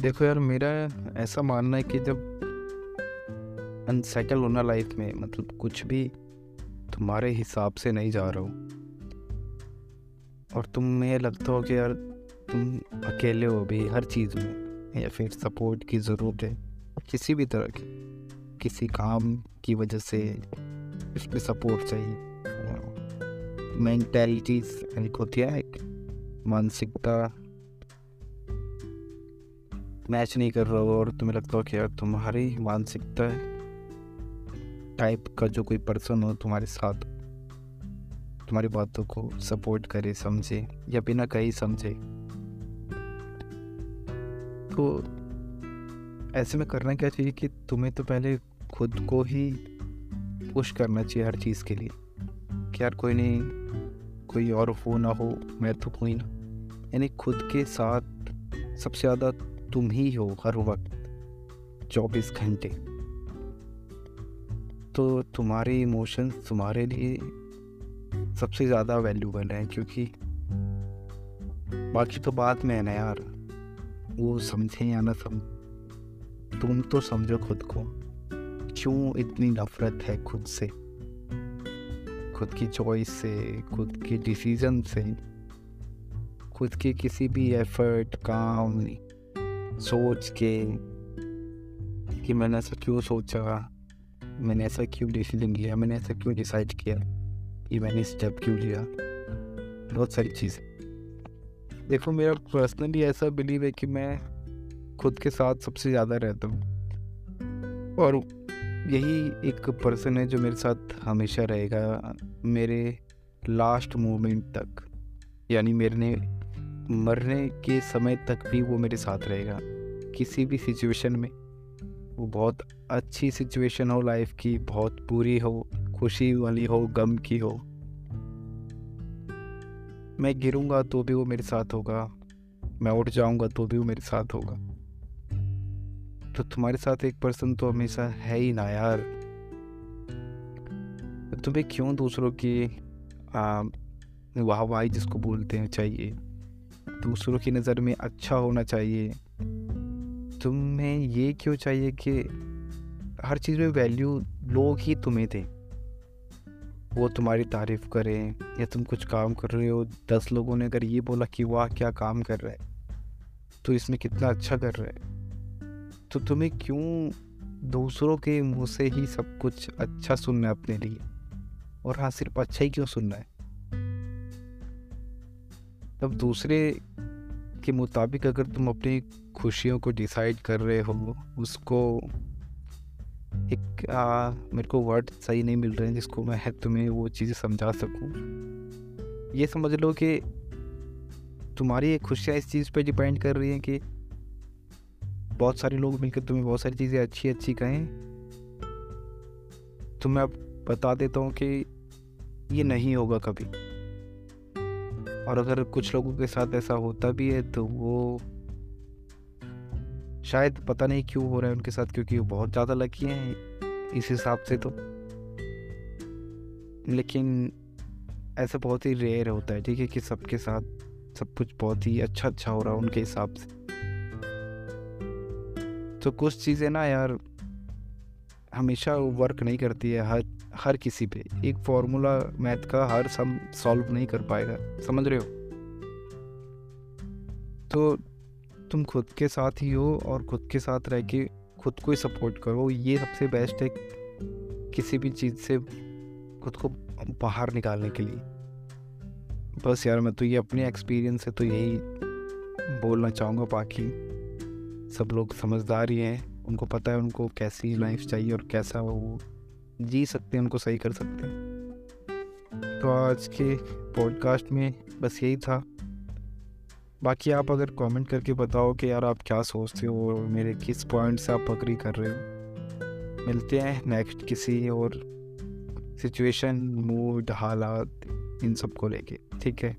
देखो यार, मेरा ऐसा मानना है कि जब अनसेटल होना लाइफ में मतलब कुछ भी तुम्हारे हिसाब से नहीं जा रहा हो, और तुम्हें लगता हो कि यार तुम अकेले हो भी हर चीज़ में, या फिर सपोर्ट की ज़रूरत है, किसी भी तरह की, किसी काम की वजह से इसमें सपोर्ट चाहिए। मैंटेलिटीज होती है एक मानसिकता मैच नहीं कर रहा हो और तुम्हें लगता हो कि यार तुम्हारी मानसिकता टाइप का जो कोई पर्सन हो, तुम्हारे साथ तुम्हारी बातों को सपोर्ट करे, समझे या बिना कहीं समझे। तो ऐसे में करना क्या चाहिए कि तुम्हें तो पहले खुद को ही पुश करना चाहिए हर चीज़ के लिए कि यार कोई नहीं, कोई और हो ना हो, मैं तो कोई ना। यानी खुद के साथ सबसे ज़्यादा तुम ही हो हर वक्त, चौबीस घंटे। तो तुम्हारे इमोशंस तुम्हारे लिए सबसे ज़्यादा वैल्यूबल है क्योंकि बाकी तो बात में है ना यार, वो समझें या ना समझ तुम तो समझो खुद को। क्यों इतनी नफरत है खुद से? खुद की चॉइस से, खुद के डिसीज़न से, खुद के किसी भी एफर्ट काम सोच के कि मैंने ऐसा क्यों सोचा? मैंने ऐसा क्यों डिसीज़न लिया? मैंने ऐसा क्यों डिसाइड किया कि मैंने स्टेप क्यों लिया? बहुत सारी चीज़ें। देखो, मेरा पर्सनली ऐसा बिलीव है कि मैं खुद के साथ सबसे ज़्यादा रहता हूँ। और यही एक पर्सन है जो मेरे साथ हमेशा रहेगा, मेरे लास्ट मोमेंट तक। यानी मेरे मरने के समय तक भी वो मेरे साथ रहेगा। किसी भी सिचुएशन में। वो बहुत अच्छी सिचुएशन हो लाइफ की, बहुत बुरी हो, खुशी वाली हो, गम की हो। मैं गिरूँगा तो भी वो मेरे साथ होगा। मैं उठ जाऊँगा तो भी वो मेरे साथ होगा। तो तुम्हारे साथ एक पर्सन तो हमेशा है ही ना यार। तुम्हें क्यों दूसरों की वाह वाही जिसको बोलते हैं चाहिए? दूसरों की नज़र में अच्छा होना चाहिए। तुम्हें ये क्यों चाहिए कि हर चीज़ में वैल्यू लोग ही तुम्हें दें? वो तुम्हारी तारीफ़ करें या तुम कुछ काम कर रहे हो, दस लोगों ने अगर ये बोला कि वाह, क्या काम कर रहा है तो इसमें कितना अच्छा कर रहा है? तो तुम्हें क्यों दूसरों के मुँह से ही सब कुछ अच्छा सुनना है अपने लिए? और हाँ सिर्फ़ अच्छा ही क्यों सुनना है? तब दूसरे के मुताबिक अगर तुम अपनी खुशियों को डिसाइड कर रहे हो उसको एक आ, मेरे को वर्ड सही नहीं मिल रहे हैं जिसको मैं है तुम्हें वो चीज़ें समझा सकूँ। ये समझ लो कि तुम्हारी खुशियाँ इस चीज़ पे डिपेंड कर रही हैं कि बहुत सारे लोग मिलकर तुम्हें बहुत सारी चीज़ें अच्छी अच्छी कहें। तो मैं अब बता देता हूँ कि ये नहीं होगा कभी। और अगर कुछ लोगों के साथ ऐसा होता भी है तो वो शायद पता नहीं क्यों हो रहा है उनके साथ, क्योंकि वो बहुत ज़्यादा लकी हैं इस हिसाब से तो। लेकिन ऐसा बहुत ही रेयर होता है, ठीक है, कि सबके साथ सब कुछ बहुत ही अच्छा अच्छा हो रहा है उनके हिसाब से। तो कुछ चीज़ें ना यार हमेशा वर्क नहीं करती है, हर हर किसी पे। एक फॉर्मूला मैथ का हर सम सॉल्व नहीं कर पाएगा। समझ रहे हो? तो तुम खुद के साथ ही हो और खुद के साथ रह के खुद को ही सपोर्ट करो। ये सबसे बेस्ट है किसी भी चीज़ से खुद को बाहर निकालने के लिए। बस यार, मैं तो ये अपने एक्सपीरियंस से तो यही बोलना चाहूँगा, बाकी सब लोग समझदार ही हैं। उनको पता है उनको कैसी लाइफ चाहिए और कैसा वो जी सकते हैं उनको सही कर सकते हैं। तो आज के पॉडकास्ट में बस यही था। बाकी आप अगर कमेंट करके बताओ कि यार आप क्या सोचते हो और मेरे किस पॉइंट से आप अग्री कर रहे हो। मिलते हैं नेक्स्ट किसी और सिचुएशन मूड हालात इन सबको लेके। ठीक है?